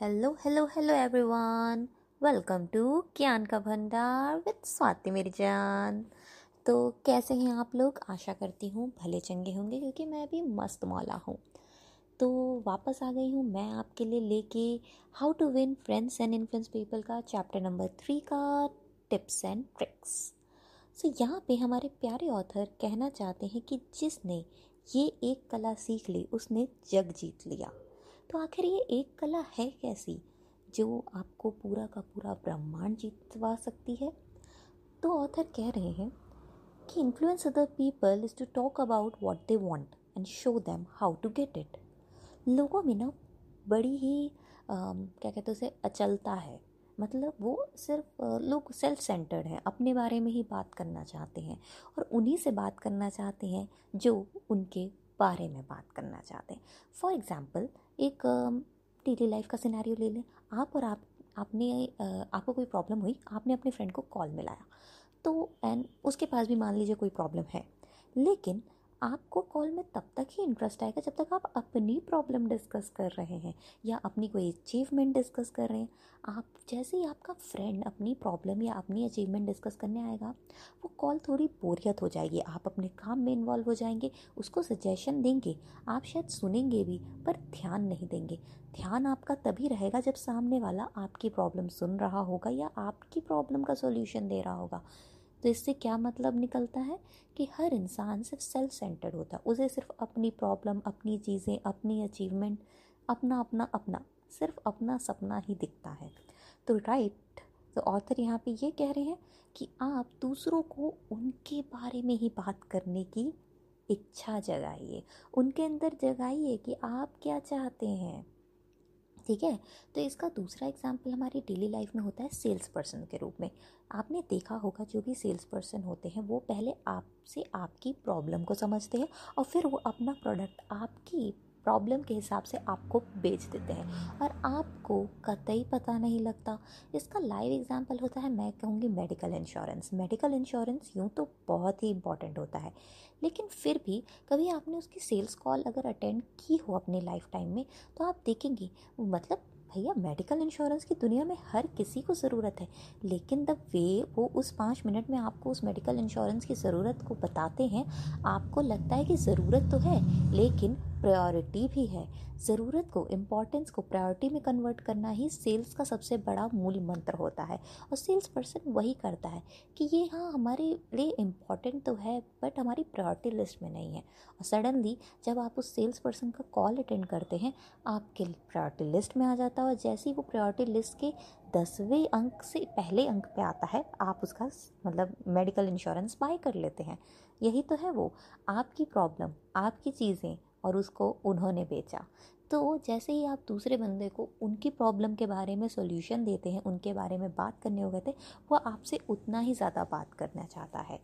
Hello hello hello everyone welcome to ज्ञान का भंडार विद स्वाति मेरी जान तो कैसे हैं आप लोग? आशा करती हूँ भले चंगे होंगे, क्योंकि मैं भी मस्त मौला हूँ। तो वापस आ गई हूँ मैं आपके लिए लेके how to win friends and influence people का चैप्टर नंबर थ्री का टिप्स एंड ट्रिक्स सो यहाँ पे हमारे प्यारे ऑथर कहना चाहते हैं कि जिसने ये एक कला सीख ली, उसने जग जीत लिया। तो आखिर ये एक कला है कैसी जो आपको पूरा का पूरा ब्रह्मांड जीतवा सकती है? तो ऑथर कह रहे हैं कि influence other people is to talk about what they want and show them how to get it लोगों में ना बड़ी ही आ, क्या कहते हैं उसे अचलता है। मतलब वो सिर्फ़ लोग सेल्फ सेंटर्ड हैं अपने बारे में ही बात करना चाहते हैं और उन्हीं से बात करना चाहते हैं जो उनके बारे में बात करना चाहते हैं। फॉर एग्ज़ाम्पल एक डेली लाइफ का सिनेरियो ले लें। आप और आप, आपने आपको कोई प्रॉब्लम हुई, आपने अपने फ्रेंड को कॉल मिलाया। तो एंड उसके पास भी मान लीजिए कोई प्रॉब्लम है। लेकिन आपको कॉल में तब तक ही इंटरेस्ट आएगा जब तक आप अपनी प्रॉब्लम डिस्कस कर रहे हैं या अपनी कोई अचीवमेंट डिस्कस कर रहे हैं। आप जैसे ही आपका फ्रेंड अपनी प्रॉब्लम या अपनी अचीवमेंट डिस्कस करने आएगा, वो कॉल थोड़ी बोरियत हो जाएगी। आप अपने काम में इन्वॉल्व हो जाएँगे, उसको सजेशन देंगे। आप शायद सुनेंगे भी, पर ध्यान नहीं देंगे। ध्यान आपका तभी रहेगा जब सामने वाला आपकी प्रॉब्लम सुन रहा होगा या आपकी प्रॉब्लम का सोल्यूशन दे रहा होगा। तो इससे क्या मतलब निकलता है कि हर इंसान सिर्फ़ सेल्फ सेंटर्ड होता है। उसे सिर्फ़ अपनी प्रॉब्लम अपनी चीज़ें, अपनी अचीवमेंट अपना अपना अपना, सिर्फ़ अपना सपना ही दिखता है। तो राइट तो ऑथर यहाँ पे ये कह रहे हैं कि आप दूसरों को उनके बारे में ही बात करने की इच्छा जगाइए। उनके अंदर जगाइए कि आप क्या चाहते हैं। ठीक है? तो इसका दूसरा एग्ज़ाम्पल हमारी डेली लाइफ में होता है सेल्स पर्सन के रूप में। आपने देखा होगा जो भी सेल्स पर्सन होते हैं, वो पहले आपसे आपकी प्रॉब्लम को समझते हैं और फिर वो अपना प्रोडक्ट आपकी प्रॉब्लम के हिसाब से आपको बेच देते हैं। और आपको कतई पता नहीं लगता। इसका लाइव एग्जांपल होता है, मैं कहूँगी मेडिकल इंश्योरेंस मेडिकल इंश्योरेंस यूँ तो बहुत ही इंपॉर्टेंट होता है। लेकिन फिर भी कभी आपने उसकी सेल्स कॉल अगर अटेंड की हो अपने लाइफ टाइम में तो आप देखेंगे मतलब भैया मेडिकल इंश्योरेंस की दुनिया में हर किसी को ज़रूरत है। लेकिन द वे वो उस पाँच मिनट में आपको उस मेडिकल इंश्योरेंस की ज़रूरत को बताते हैं, आपको लगता है कि ज़रूरत तो है, लेकिन प्रायोरिटी भी है। ज़रूरत को इम्पॉर्टेंस को प्रायोरिटी में कन्वर्ट करना ही सेल्स का सबसे बड़ा मूल मंत्र होता है। और सेल्स पर्सन वही करता है कि ये हाँ हमारे लिए इंपॉर्टेंट तो है बट हमारी प्रायोरिटी लिस्ट में नहीं है। और सडनली जब आप उस सेल्स पर्सन का कॉल अटेंड करते हैं, आपके प्रायोरिटी लिस्ट में आ जाता है। और जैसे ही वो प्रायोरिटी लिस्ट के दसवें अंक से पहले अंक पे आता है, आप उसका मतलब मेडिकल इंश्योरेंस बाय कर लेते हैं। यही तो है वो। आपकी प्रॉब्लम आपकी चीज़ें और उसको उन्होंने बेचा। तो जैसे ही आप दूसरे बंदे को उनकी प्रॉब्लम के बारे में सॉल्यूशन देते हैं उनके बारे में बात करने हो गए थे वो आपसे उतना ही ज़्यादा बात करना चाहता है।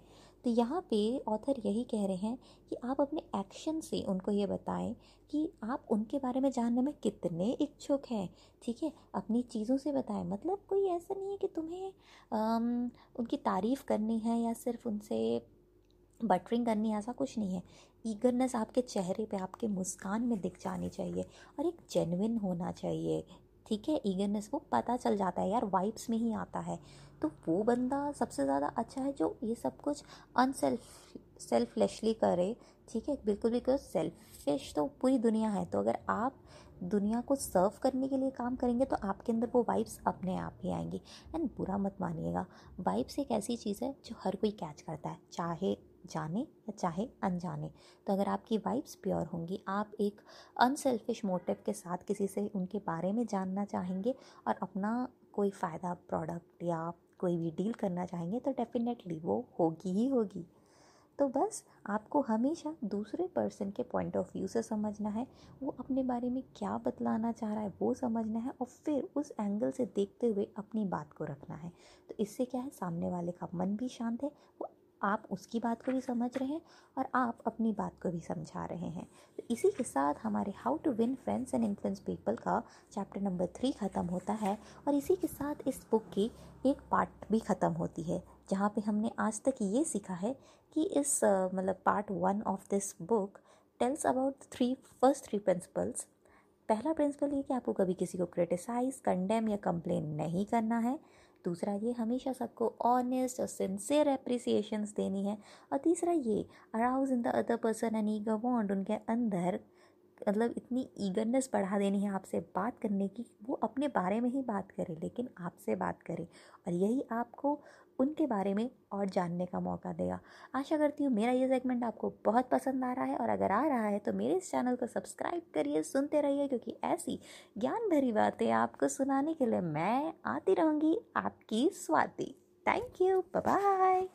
तो यहाँ पे ऑथर यही कह रहे हैं कि आप अपने एक्शन से उनको ये बताएँ कि आप उनके बारे में जानने में कितने इच्छुक हैं। ठीक है? अपनी चीज़ों से बताएँ। मतलब कोई ऐसा नहीं है कि तुम्हें आम, उनकी तारीफ़ करनी है या सिर्फ़ उनसे बटरिंग करनी ऐसा कुछ नहीं है। ईगरनेस आपके चेहरे पे, आपके मुस्कान में दिख जानी चाहिए और एक जेनविन होना चाहिए। ठीक है? ईगरनेस वो पता चल जाता है यार वाइब्स में ही आता है। तो वो बंदा सबसे ज़्यादा अच्छा है जो ये सब कुछ अनसेल्फ सेल्फलेसली करे। ठीक है? बिल्कुल बिल्कुल सेल्फिश तो पूरी दुनिया है। तो अगर आप दुनिया को सर्व करने के लिए काम करेंगे तो आपके अंदर वो वाइब्स अपने आप ही आएँगी। एंड बुरा मत मानिएगा। वाइब्स एक ऐसी चीज़ है जो हर कोई कैच करता है, चाहे जाने या चाहे अनजाने। तो अगर आपकी वाइब्स प्योर होंगी, आप एक अनसेल्फिश मोटिव के साथ किसी से उनके बारे में जानना चाहेंगे और अपना कोई फ़ायदा प्रोडक्ट या कोई भी डील करना चाहेंगे तो डेफिनेटली वो होगी ही होगी। तो बस, आपको हमेशा दूसरे पर्सन के पॉइंट ऑफ़ व्यू से समझना है, वो अपने बारे में क्या बतलाना चाह रहा है, वो समझना है और फिर उस एंगल से देखते हुए अपनी बात को रखना है। तो इससे क्या है, सामने वाले का मन भी शांत है, वो आप उसकी बात को भी समझ रहे हैं और आप अपनी बात को भी समझा रहे हैं। तो इसी के साथ हमारे how to win friends and influence people का चैप्टर नंबर थ्री ख़त्म होता है और इसी के साथ इस बुक की एक पार्ट भी ख़त्म होती है, जहाँ पे हमने आज तक ये सीखा है कि इस मतलब part one of this book tells about three first three principles पहला प्रिंसिपल ये कि आपको कभी किसी को क्रिटिसाइज कंडेम या कंप्लेन नहीं करना है। दूसरा ये, हमेशा सबको ऑनेस्ट और सिंसियर अप्रिसिएशंस देनी है। और तीसरा ये arouse in the other person an ego want उनके अंदर मतलब इतनी ईगरनेस बढ़ा देनी है आपसे बात करने की, वो अपने बारे में ही बात करे, लेकिन आपसे बात करे और यही आपको उनके बारे में और जानने का मौका देगा। आशा करती हूँ मेरा ये सेगमेंट आपको बहुत पसंद आ रहा है और अगर आ रहा है तो मेरे इस चैनल को सब्सक्राइब करिए, सुनते रहिए, क्योंकि ऐसी ज्ञान भरी बातें आपको सुनाने के लिए मैं आती रहूँगी आपकी स्वाति। Thank you bye